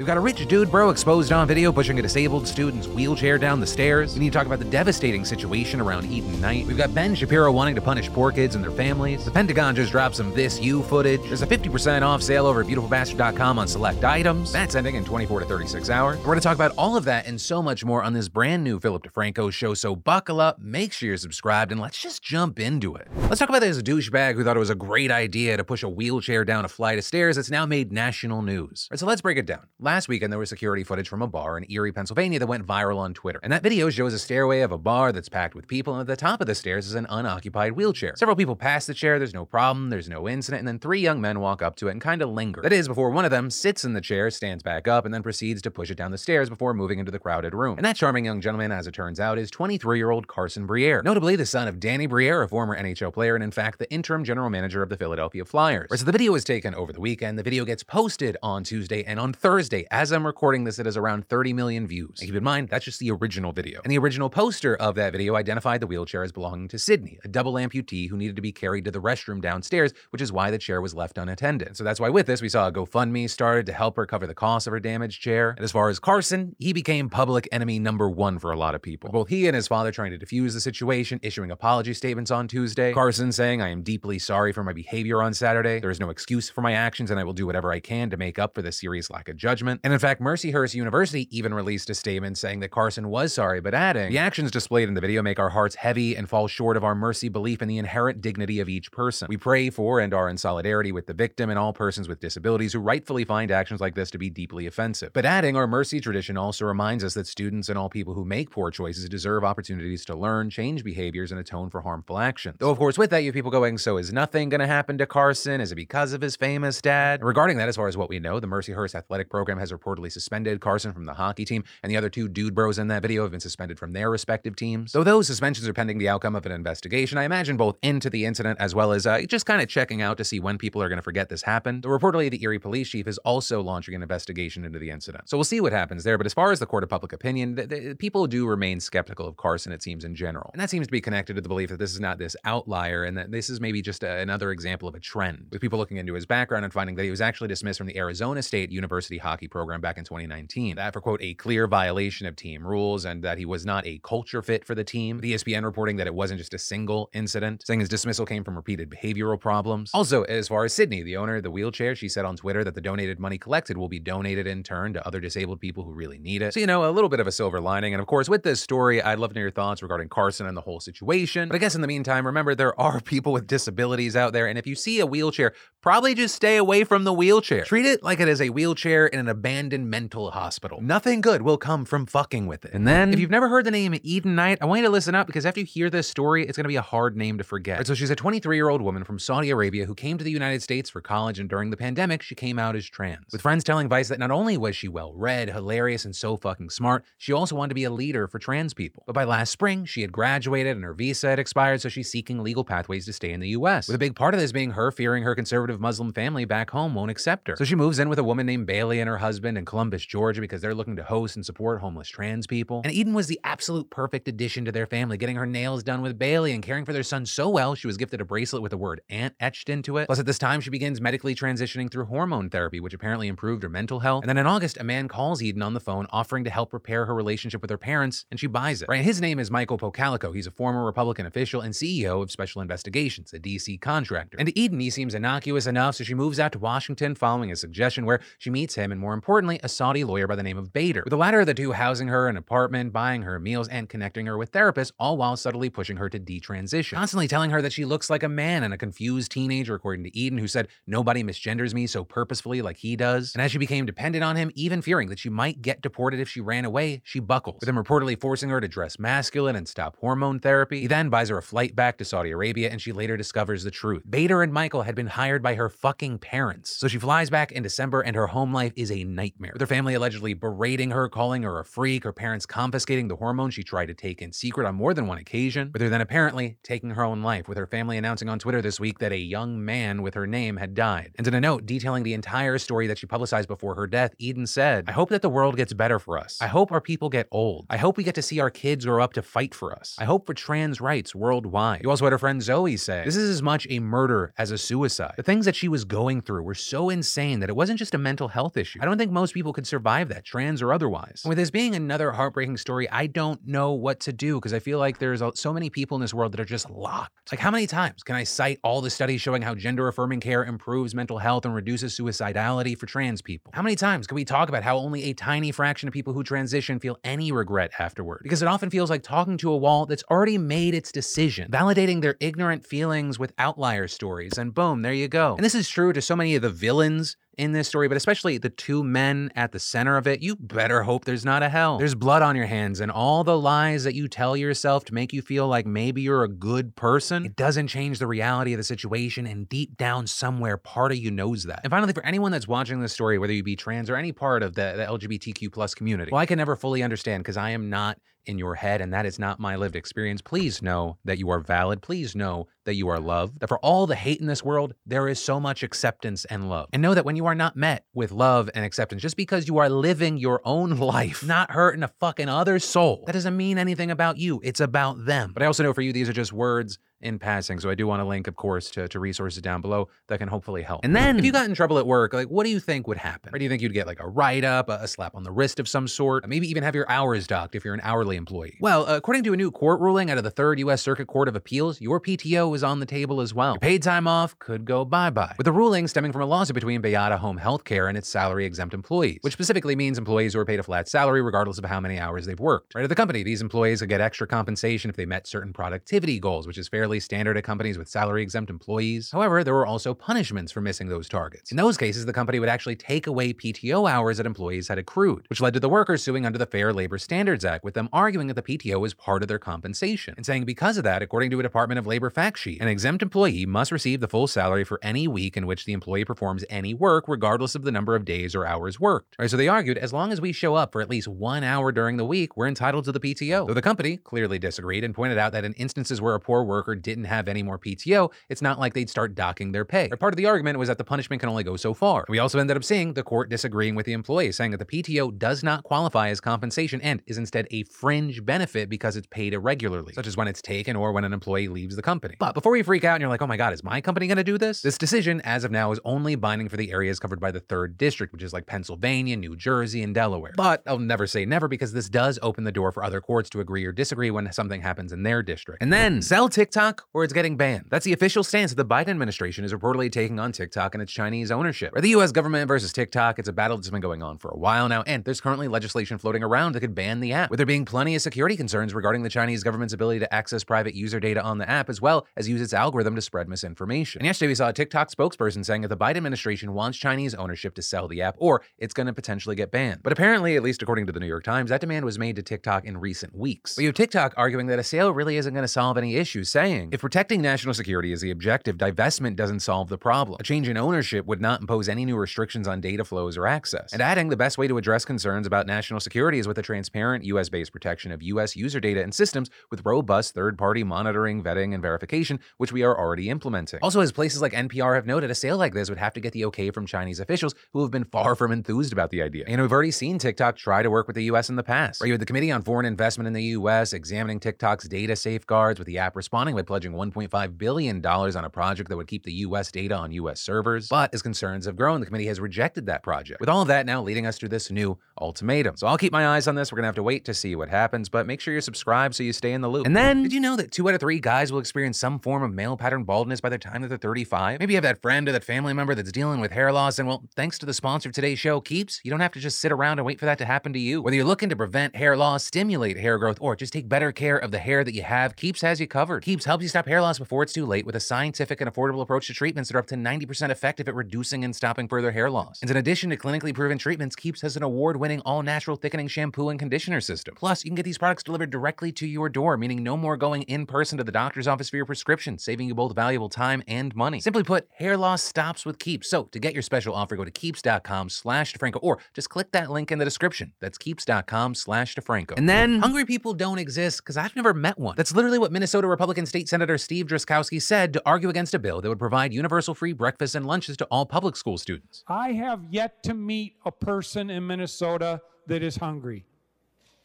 We've got a rich dude bro exposed on video pushing a disabled student's wheelchair down the stairs. We need to talk about the devastating situation around Eden Knight. We've got Ben Shapiro wanting to punish poor kids and their families. The Pentagon just dropped some This You footage. There's a 50% off sale over at beautifulbastard.com on select items. That's ending in 24 to 36 hours. We're going to talk about all of that and so much more on this brand new Philip DeFranco show, so buckle up, make sure you're subscribed, and let's just jump into it. Let's talk about this douchebag who thought it was a great idea to push a wheelchair down a flight of stairs that's now made national news. All right, so let's break it down. Last weekend, there was security footage from a bar in Erie, Pennsylvania that went viral on Twitter. And that video shows a stairway of a bar that's packed with people, and at the top of the stairs is an unoccupied wheelchair. Several people pass the chair, there's no problem, there's no incident, and then three young men walk up to it and kind of linger. That is, before one of them sits in the chair, stands back up, and then proceeds to push it down the stairs before moving into the crowded room. And that charming young gentleman, as it turns out, is 23 year old Carson Briere, notably the son of Danny Briere, a former NHL player, and in fact, the interim general manager of the Philadelphia Flyers. So the video was taken over the weekend. The video gets posted on Tuesday, and on Thursday, as I'm recording this, it has around 30 million views. And keep in mind, that's just the original video. And the original poster of that video identified the wheelchair as belonging to Sydney, a double amputee who needed to be carried to the restroom downstairs, which is why the chair was left unattended. So that's why with this, we saw a GoFundMe started to help her cover the cost of her damaged chair. And as far as Carson, he became public enemy number one for a lot of people. Both he and his father trying to defuse the situation, issuing apology statements on Tuesday. Carson saying, I am deeply sorry for my behavior on Saturday. There is no excuse for my actions, and I will do whatever I can to make up for the serious lack of judgment. And in fact, Mercyhurst University even released a statement saying that Carson was sorry, but adding, the actions displayed in the video make our hearts heavy and fall short of our mercy belief in the inherent dignity of each person. We pray for and are in solidarity with the victim and all persons with disabilities who rightfully find actions like this to be deeply offensive. But adding, our mercy tradition also reminds us that students and all people who make poor choices deserve opportunities to learn, change behaviors, and atone for harmful actions. Though, of course, with that, you have people going, so is nothing going to happen to Carson? Is it because of his famous dad? And regarding that, as far as what we know, the Mercyhurst athletic program has reportedly suspended Carson from the hockey team, and the other two dude bros in that video have been suspended from their respective teams. Though those suspensions are pending the outcome of an investigation, I imagine both into the incident as well as uh, just kind of checking out to see when people are going to forget this happened. Though reportedly, the Erie police chief is also launching an investigation into the incident. So we'll see what happens there. But as far as the court of public opinion, th- th- people do remain skeptical of Carson, it seems, in general. And that seems to be connected to the belief that this is not this outlier and that this is maybe just a, another example of a trend, with people looking into his background and finding that he was actually dismissed from the Arizona State University hockey program back in 2019. That for, quote, a clear violation of team rules and that he was not a culture fit for the team. With ESPN reporting that it wasn't just a single incident, saying his dismissal came from repeated behavioral problems. Also, as far as Sydney, the owner of the wheelchair, she said on Twitter that the donated money collected will be donated in turn to other disabled people who really need it. So, you know, a little bit of a silver lining. And of course, with this story, I'd love to know your thoughts regarding Carson and the whole situation. But I guess in the meantime, remember there are people with disabilities out there. And if you see a wheelchair, probably just stay away from the wheelchair. Treat it like it is a wheelchair in an abandoned mental hospital. Nothing good will come from fucking with it. And then, if you've never heard the name Eden Knight, I want you to listen up because after you hear this story, it's going to be a hard name to forget. Right, so she's a 23 year old woman from Saudi Arabia who came to the United States for college, and during the pandemic, she came out as trans. With friends telling Vice that not only was she well read, hilarious, and so fucking smart, she also wanted to be a leader for trans people. But by last spring, she had graduated and her visa had expired, so she's seeking legal pathways to stay in the US. With a big part of this being her fearing her conservative Muslim family back home won't accept her. So she moves in with a woman named Bailey and her husband in Columbus, Georgia, because they're looking to host and support homeless trans people. And Eden was the absolute perfect addition to their family, getting her nails done with Bailey and caring for their son so well, she was gifted a bracelet with the word aunt etched into it. Plus, at this time, she begins medically transitioning through hormone therapy, which apparently improved her mental health. And then in August, a man calls Eden on the phone offering to help repair her relationship with her parents, and she buys it. Right? His name is Michael Pocalyko. He's a former Republican official and CEO of Special Investigations, a DC contractor. And to Eden, he seems innocuous enough, so she moves out to Washington following a suggestion where she meets him and, more importantly, a Saudi lawyer by the name of Bader. With the latter of the two housing her an apartment, buying her meals, and connecting her with therapists, all while subtly pushing her to detransition. Constantly telling her that she looks like a man and a confused teenager, according to Eden, who said, Nobody misgenders me so purposefully like he does. And as she became dependent on him, even fearing that she might get deported if she ran away, she buckles, with him reportedly forcing her to dress masculine and stop hormone therapy. He then buys her a flight back to Saudi Arabia, and she later discovers the truth. Bader and Michael had been hired by her fucking parents. So she flies back in December, and her home life is a nightmare. With her family allegedly berating her, calling her a freak, her parents confiscating the hormone she tried to take in secret on more than one occasion, with her then apparently taking her own life, with her family announcing on Twitter this week that a young man with her name had died. And in a note detailing the entire story that she publicized before her death, Eden said, I hope that the world gets better for us. I hope our people get old. I hope we get to see our kids grow up to fight for us. I hope for trans rights worldwide. You also had her friend Zoe say, This is as much a murder as a suicide. The things that she was going through were so insane that it wasn't just a mental health issue. I don't don't think most people could survive that, trans or otherwise. With this being another heartbreaking story, I don't know what to do because I feel like there's so many people in this world that are just locked. Like, how many times can I cite all the studies showing how gender affirming care improves mental health and reduces suicidality for trans people? How many times can we talk about how only a tiny fraction of people who transition feel any regret afterward? Because it often feels like talking to a wall that's already made its decision, validating their ignorant feelings with outlier stories, and boom, there you go. And this is true to so many of the villains in this story, but especially the two men at the center of it, you better hope there's not a hell. There's blood on your hands, and all the lies that you tell yourself to make you feel like maybe you're a good person, it doesn't change the reality of the situation, and deep down somewhere, part of you knows that. And finally, for anyone that's watching this story, whether you be trans or any part of the, the LGBTQ plus community, well, I can never fully understand because I am not in your head, and that is not my lived experience, please know that you are valid. Please know that you are loved. That for all the hate in this world, there is so much acceptance and love. And know that when you are not met with love and acceptance, just because you are living your own life, not hurting a fucking other soul, that doesn't mean anything about you. It's about them. But I also know for you, these are just words in passing. So I do want to link, of course, to, to resources down below that can hopefully help. And then if you got in trouble at work, like what do you think would happen? Or do you think you'd get like a write-up, a, a slap on the wrist of some sort, maybe even have your hours docked if you're an hourly employee? Well, uh, according to a new court ruling out of the Third U.S. Circuit Court of Appeals, your PTO is on the table as well. Your paid time off could go bye-bye. With the ruling stemming from a lawsuit between Bayada Home Healthcare and its salary-exempt employees, which specifically means employees who are paid a flat salary regardless of how many hours they've worked. Right at the company, these employees will get extra compensation if they met certain productivity goals, which is fairly standard at companies companies with salary exempt employees. However, there were also punishments for missing those targets. In those cases, the company would actually take away PTO hours that employees had accrued, which led to the workers suing under the Fair Labor Standards Act, with them arguing that the PTO was part of their compensation, and saying because of that, according to a Department of Labor fact sheet, an exempt employee must receive the full salary for any week in which the employee performs any work, regardless of the number of days or hours worked. Right, so they argued as long as we show up for at least one hour during the week, we're entitled to the PTO. Though the company clearly disagreed and pointed out that in instances where a poor worker didn't have any more PTO, it's not like they'd start docking their pay. Part of the argument was that the punishment can only go so far. We also ended up seeing the court disagreeing with the employee, saying that the PTO does not qualify as compensation and is instead a fringe benefit because it's paid irregularly, such as when it's taken or when an employee leaves the company. But before we freak out and you're like, oh my God, is my company going to do this? This decision, as of now, is only binding for the areas covered by the third district, which is like Pennsylvania, New Jersey, and Delaware. But I'll never say never because this does open the door for other courts to agree or disagree when something happens in their district. And then sell TikTok or it's getting banned. That's the official stance that the Biden administration is reportedly taking on TikTok and its Chinese ownership. Or the US government versus TikTok, it's a battle that's been going on for a while now, and there's currently legislation floating around that could ban the app, with there being plenty of security concerns regarding the Chinese government's ability to access private user data on the app, as well as use its algorithm to spread misinformation. And yesterday we saw a TikTok spokesperson saying that the Biden administration wants Chinese ownership to sell the app, or it's going to potentially get banned. But apparently, at least according to the New York Times, that demand was made to TikTok in recent weeks. But you have TikTok arguing that a sale really isn't going to solve any issues, saying, if protecting national security is the objective, divestment doesn't solve the problem. A change in ownership would not impose any new restrictions on data flows or access. And adding, the best way to address concerns about national security is with a transparent US based protection of US user data and systems with robust third party monitoring, vetting, and verification, which we are already implementing. Also, as places like NPR have noted, a sale like this would have to get the okay from Chinese officials who have been far from enthused about the idea. And we've already seen TikTok try to work with the US in the past. Where you had the Committee on Foreign Investment in the US examining TikTok's data safeguards, with the app responding by pledging $1.5 billion on a project that would keep the US data on US servers. But as concerns have grown, the committee has rejected that project. With all of that now leading us to this new ultimatum. So I'll keep my eyes on this. We're going to have to wait to see what happens, but make sure you're subscribed so you stay in the loop. And then, did you know that two out of three guys will experience some form of male pattern baldness by the time that they're 35? Maybe you have that friend or that family member that's dealing with hair loss, and well, thanks to the sponsor of today's show, Keeps, you don't have to just sit around and wait for that to happen to you. Whether you're looking to prevent hair loss, stimulate hair growth, or just take better care of the hair that you have, Keeps has you covered. Keeps helps you stop hair loss before it's too late with a scientific and affordable approach to treatments that are up to 90% effective at reducing and stopping further hair loss. And in addition to clinically proven treatments, Keeps has an award winning all natural thickening shampoo and conditioner system. Plus, you can get these products delivered directly to your door, meaning no more going in person to the doctor's office for your prescription, saving you both valuable time and money. Simply put, hair loss stops with Keeps. So to get your special offer, go to keeps.com slash DeFranco or just click that link in the description. That's keeps.com slash DeFranco. And then hungry people don't exist because I've never met one. That's literally what Minnesota Republican State Senator Steve Drazkowski said to argue against a bill that would provide universal free breakfasts and lunches to all public school students. I have yet to meet a person in Minnesota that is hungry.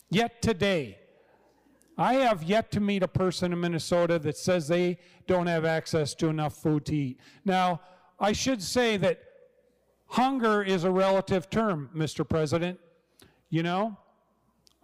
Yet today. I have yet to meet a person in Minnesota that says they don't have access to enough food to eat. Now, I should say that hunger is a relative term, Mr. President. You know,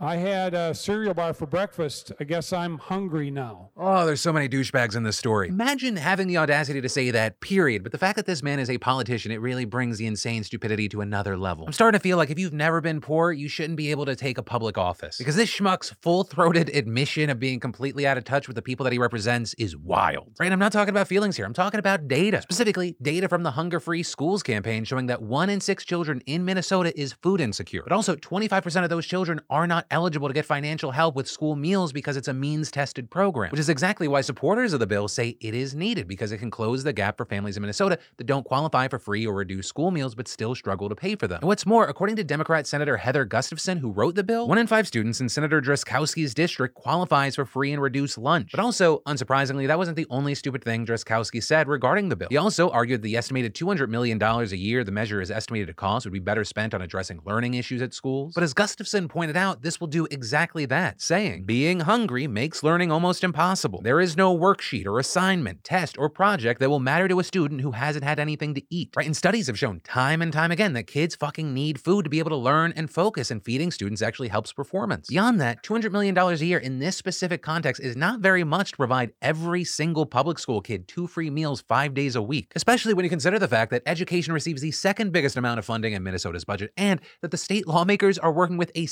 I had a cereal bar for breakfast. I guess I'm hungry now. Oh, there's so many douchebags in this story. Imagine having the audacity to say that, period. But the fact that this man is a politician, it really brings the insane stupidity to another level. I'm starting to feel like if you've never been poor, you shouldn't be able to take a public office. Because this schmuck's full throated admission of being completely out of touch with the people that he represents is wild. Right? I'm not talking about feelings here, I'm talking about data. Specifically, data from the Hunger Free Schools campaign showing that one in six children in Minnesota is food insecure. But also, 25% of those children are not eligible to get financial help with school meals because it's a means tested program, which is exactly why supporters of the bill say it is needed because it can close the gap for families in Minnesota that don't qualify for free or reduced school meals but still struggle to pay for them. And what's more, according to Democrat Senator Heather Gustafson, who wrote the bill, one in five students in Senator Drazkowski's district qualifies for free and reduced lunch. But also, unsurprisingly, that wasn't the only stupid thing Drazkowski said regarding the bill. He also argued the estimated $200 million a year the measure is estimated to cost would be better spent on addressing learning issues at schools. But as Gustafson pointed out, this will do exactly that, saying, Being hungry makes learning almost impossible. There is no worksheet or assignment, test, or project that will matter to a student who hasn't had anything to eat. Right? And studies have shown time and time again that kids fucking need food to be able to learn and focus, and feeding students actually helps performance. Beyond that, $200 million a year in this specific context is not very much to provide every single public school kid two free meals five days a week, especially when you consider the fact that education receives the second biggest amount of funding in Minnesota's budget and that the state lawmakers are working with a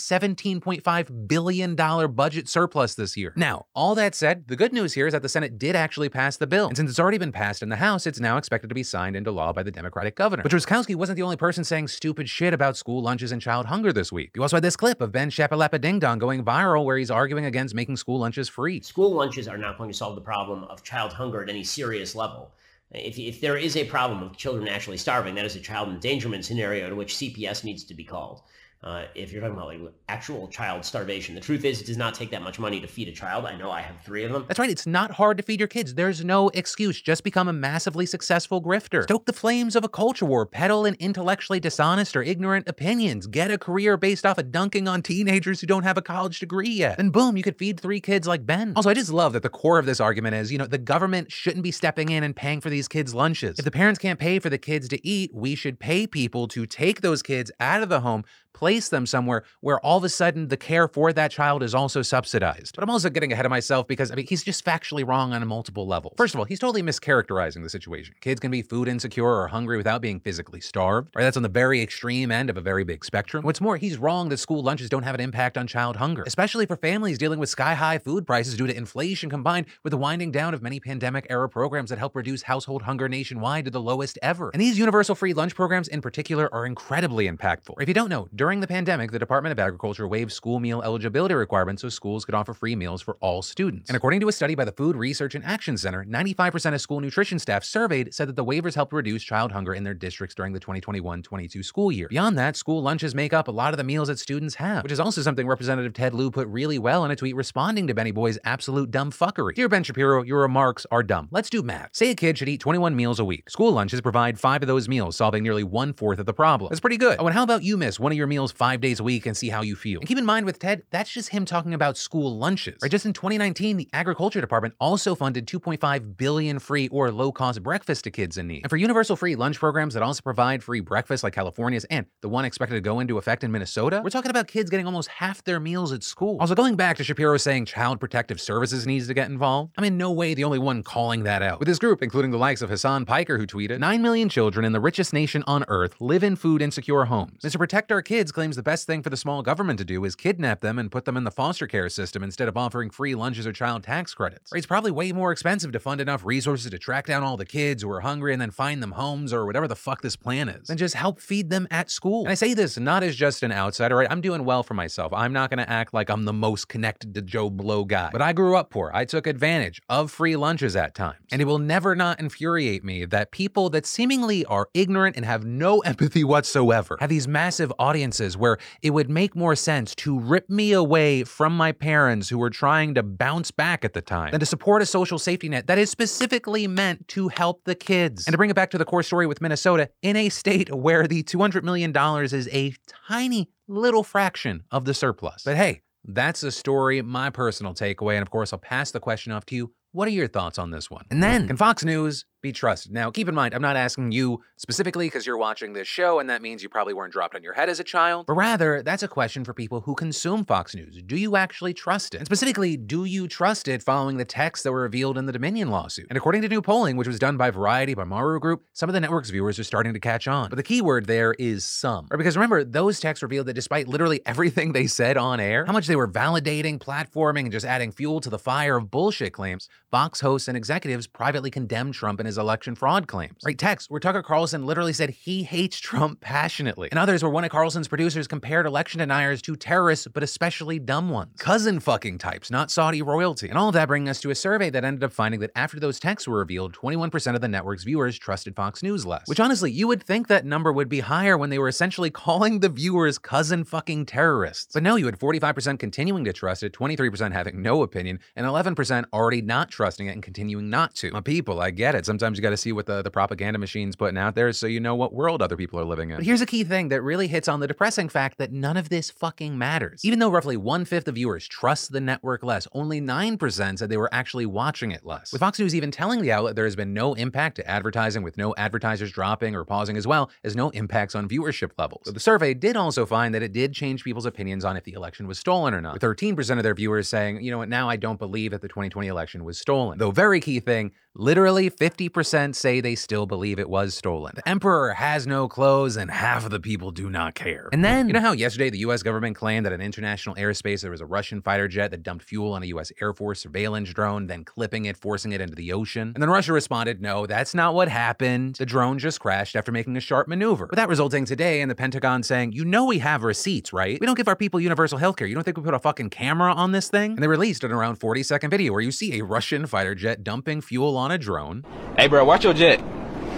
$17.5 billion budget surplus this year. Now, all that said, the good news here is that the Senate did actually pass the bill. And since it's already been passed in the House, it's now expected to be signed into law by the Democratic governor. But Drazkowski wasn't the only person saying stupid shit about school lunches and child hunger this week. You also had this clip of Ben Shapalapa Ding Dong going viral where he's arguing against making school lunches free. School lunches are not going to solve the problem of child hunger at any serious level. If, if there is a problem of children actually starving, that is a child endangerment scenario to which CPS needs to be called. Uh, if you're talking about like actual child starvation, the truth is it does not take that much money to feed a child. I know I have three of them. That's right. It's not hard to feed your kids. There's no excuse. Just become a massively successful grifter. Stoke the flames of a culture war. Peddle an intellectually dishonest or ignorant opinions. Get a career based off of dunking on teenagers who don't have a college degree yet. Then boom, you could feed three kids like Ben. Also, I just love that the core of this argument is, you know, the government shouldn't be stepping in and paying for these kids' lunches. If the parents can't pay for the kids to eat, we should pay people to take those kids out of the home, place them somewhere where all of a sudden the care for that child is also subsidized. But I'm also getting ahead of myself because I mean he's just factually wrong on a multiple levels. First of all, he's totally mischaracterizing the situation. Kids can be food insecure or hungry without being physically starved. Right? That's on the very extreme end of a very big spectrum. What's more, he's wrong that school lunches don't have an impact on child hunger, especially for families dealing with sky-high food prices due to inflation combined with the winding down of many pandemic era programs that help reduce household hunger nationwide to the lowest ever. And these universal free lunch programs in particular are incredibly impactful. If you don't know, during the pandemic, the Department of Agriculture waived school meal eligibility requirements so schools could offer free meals for all students. And according to a study by the Food Research and Action Center, 95% of school nutrition staff surveyed said that the waivers helped reduce child hunger in their districts during the 2021-22 school year. Beyond that, school lunches make up a lot of the meals that students have, which is also something Representative Ted Lieu put really well in a tweet responding to Benny Boy's absolute dumb fuckery. Dear Ben Shapiro, your remarks are dumb. Let's do math. Say a kid should eat 21 meals a week. School lunches provide five of those meals, solving nearly one fourth of the problem. That's pretty good. Oh, and how about you miss one of your meals five days a week and see how you feel? And keep in mind with Ted, that's just him talking about school lunches. Right? Just in 2019, the Agriculture Department also funded 2.5 billion free or low-cost breakfast to kids in need. And for universal free lunch programs that also provide free breakfast like California's and the one expected to go into effect in Minnesota, we're talking about kids getting almost half their meals at school. Also, going back to Shapiro saying Child Protective Services needs to get involved, I'm in no way the only one calling that out. With this group, including the likes of Hasan Piker, who tweeted, 9 million children in the richest nation on earth live in food insecure homes. Mr. Protect Our Kids claims the best thing for the small government to do is kidnap them and put them in the foster care system instead of offering free lunches or child tax credits. It's probably way more expensive to fund enough resources to track down all the kids who are hungry and then find them homes or whatever the fuck this plan is, than just help feed them at school. And I say this not as just an outsider, right? I'm doing well for myself. I'm not gonna act like I'm the most connected to Joe Blow guy. But I grew up poor. I took advantage of free lunches at times. And it will never not infuriate me that people that seemingly are ignorant and have no empathy whatsoever have these massive audiences where it would make more sense to rip me away from my parents who were trying to bounce back at the time than to support a social safety net that is specifically meant to help the kids. And to bring it back to the core story with Minnesota, in a state where the $200 million is a tiny little fraction of the surplus. But hey, that's the story, my personal takeaway. And of course, I'll pass the question off to you. What are your thoughts on this one? And then, can Fox News be trusted. Now, keep in mind, I'm not asking you specifically because you're watching this show, and that means you probably weren't dropped on your head as a child, but rather, that's a question for people who consume Fox News. Do you actually trust it? And specifically, do you trust it following the texts that were revealed in the Dominion lawsuit? And according to new polling, which was done by Variety by Maru Group, some of the network's viewers are starting to catch on. But the key word there is some. Because remember, those texts revealed that despite literally everything they said on air, how much they were validating, platforming, and just adding fuel to the fire of bullshit claims, Fox hosts and executives privately condemned Trump and his election fraud claims. Right, text where Tucker Carlson literally said he hates Trump passionately. And others where one of Carlson's producers compared election deniers to terrorists, but especially dumb ones. Cousin fucking types, not Saudi royalty. And all of that bringing us to a survey that ended up finding that after those texts were revealed, 21% of the network's viewers trusted Fox News less. Which honestly, you would think that number would be higher when they were essentially calling the viewers cousin fucking terrorists. But no, you had 45% continuing to trust it, 23% having no opinion, and 11% already not trusting it and continuing not to. My people, I get it. You got to see what the, the propaganda machine's putting out there so you know what world other people are living in. But here's a key thing that really hits on the depressing fact that none of this fucking matters. Even though roughly one fifth of viewers trust the network less, only 9% said they were actually watching it less. With Fox News even telling the outlet there has been no impact to advertising, with no advertisers dropping or pausing, as well as no impacts on viewership levels. So the survey did also find that it did change people's opinions on if the election was stolen or not, with 13% of their viewers saying, you know what, now I don't believe that the 2020 election was stolen. Though, very key thing, Literally 50% say they still believe it was stolen. The emperor has no clothes and half of the people do not care. And then, you know how yesterday the US government claimed that in international airspace there was a Russian fighter jet that dumped fuel on a US Air Force surveillance drone, then clipping it, forcing it into the ocean? And then Russia responded, no, that's not what happened. The drone just crashed after making a sharp maneuver. With that resulting today in the Pentagon saying, you know we have receipts, right? We don't give our people universal healthcare. You don't think we put a fucking camera on this thing? And they released an around 40 second video where you see a Russian fighter jet dumping fuel on a drone. Hey, bro, watch your jet.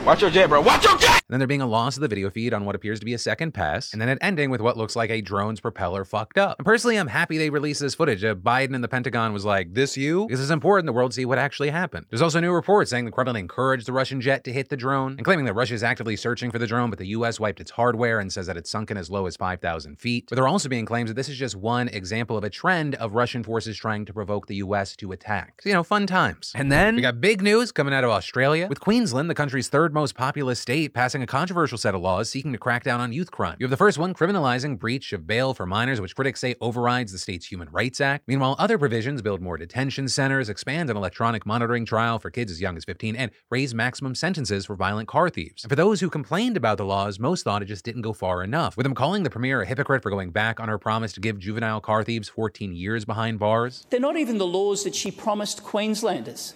Watch your jet, bro. Watch your jet! And then there being a loss of the video feed on what appears to be a second pass, and then it ending with what looks like a drone's propeller fucked up. And personally, I'm happy they released this footage. Uh, Biden and the Pentagon was like, this you? Because it's important the world see what actually happened. There's also new reports saying the Kremlin encouraged the Russian jet to hit the drone, and claiming that Russia is actively searching for the drone, but the US wiped its hardware and says that it's sunken as low as 5,000 feet. But there are also being claims that this is just one example of a trend of Russian forces trying to provoke the US to attack. So, you know, fun times. And then we got big news coming out of Australia, with Queensland, the country's third most populous state, passing a controversial set of laws seeking to crack down on youth crime. You have the first one criminalizing breach of bail for minors, which critics say overrides the state's Human Rights Act. Meanwhile, other provisions build more detention centers, expand an electronic monitoring trial for kids as young as 15, and raise maximum sentences for violent car thieves. And for those who complained about the laws, most thought it just didn't go far enough, with them calling the premier a hypocrite for going back on her promise to give juvenile car thieves 14 years behind bars. They're not even the laws that she promised Queenslanders.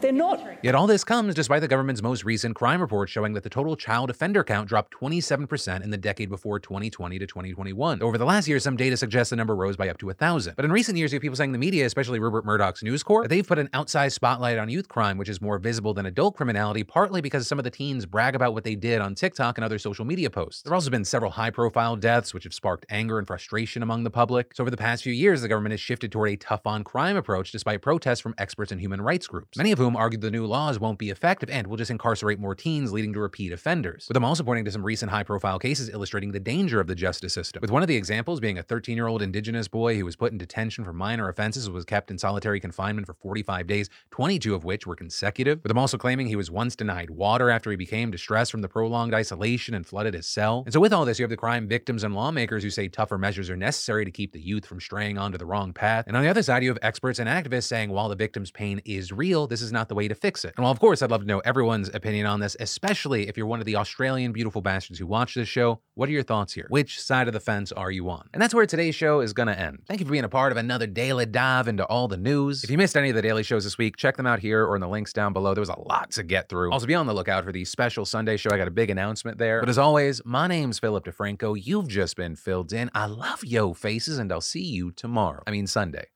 They're not. Yet all this comes despite the government's most recent crime report showing that the total child offender count dropped 27% in the decade before 2020 to 2021. Over the last year, some data suggests the number rose by up to 1,000. But in recent years, you have people saying the media, especially Rupert Murdoch's News Corp, that they've put an outsized spotlight on youth crime, which is more visible than adult criminality, partly because some of the teens brag about what they did on TikTok and other social media posts. There have also been several high-profile deaths, which have sparked anger and frustration among the public. So over the past few years, the government has shifted toward a tough-on-crime approach, despite protests from experts and human rights groups, many of whom argued the new laws won't be effective and will just incarcerate more teens, leading to repeat offenders. With them also pointing to some recent high profile cases illustrating the danger of the justice system. With one of the examples being a 13 year old indigenous boy who was put in detention for minor offenses and was kept in solitary confinement for 45 days, 22 of which were consecutive. With them also claiming he was once denied water after he became distressed from the prolonged isolation and flooded his cell. And so, with all this, you have the crime victims and lawmakers who say tougher measures are necessary to keep the youth from straying onto the wrong path. And on the other side, you have experts and activists saying while the victim's pain is real, this is not the way to fix it. And while, of course, I'd love to know everyone's opinion on this, especially if you're one of the Australian beautiful bastards who watch this show, what are your thoughts here? Which side of the fence are you on? And that's where today's show is going to end. Thank you for being a part of another daily dive into all the news. If you missed any of the daily shows this week, check them out here or in the links down below. There was a lot to get through. Also, be on the lookout for the special Sunday show. I got a big announcement there. But as always, my name's Philip DeFranco. You've just been filled in. I love yo faces, and I'll see you tomorrow. I mean, Sunday.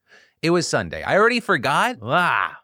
It was Sunday. I already forgot. Ah.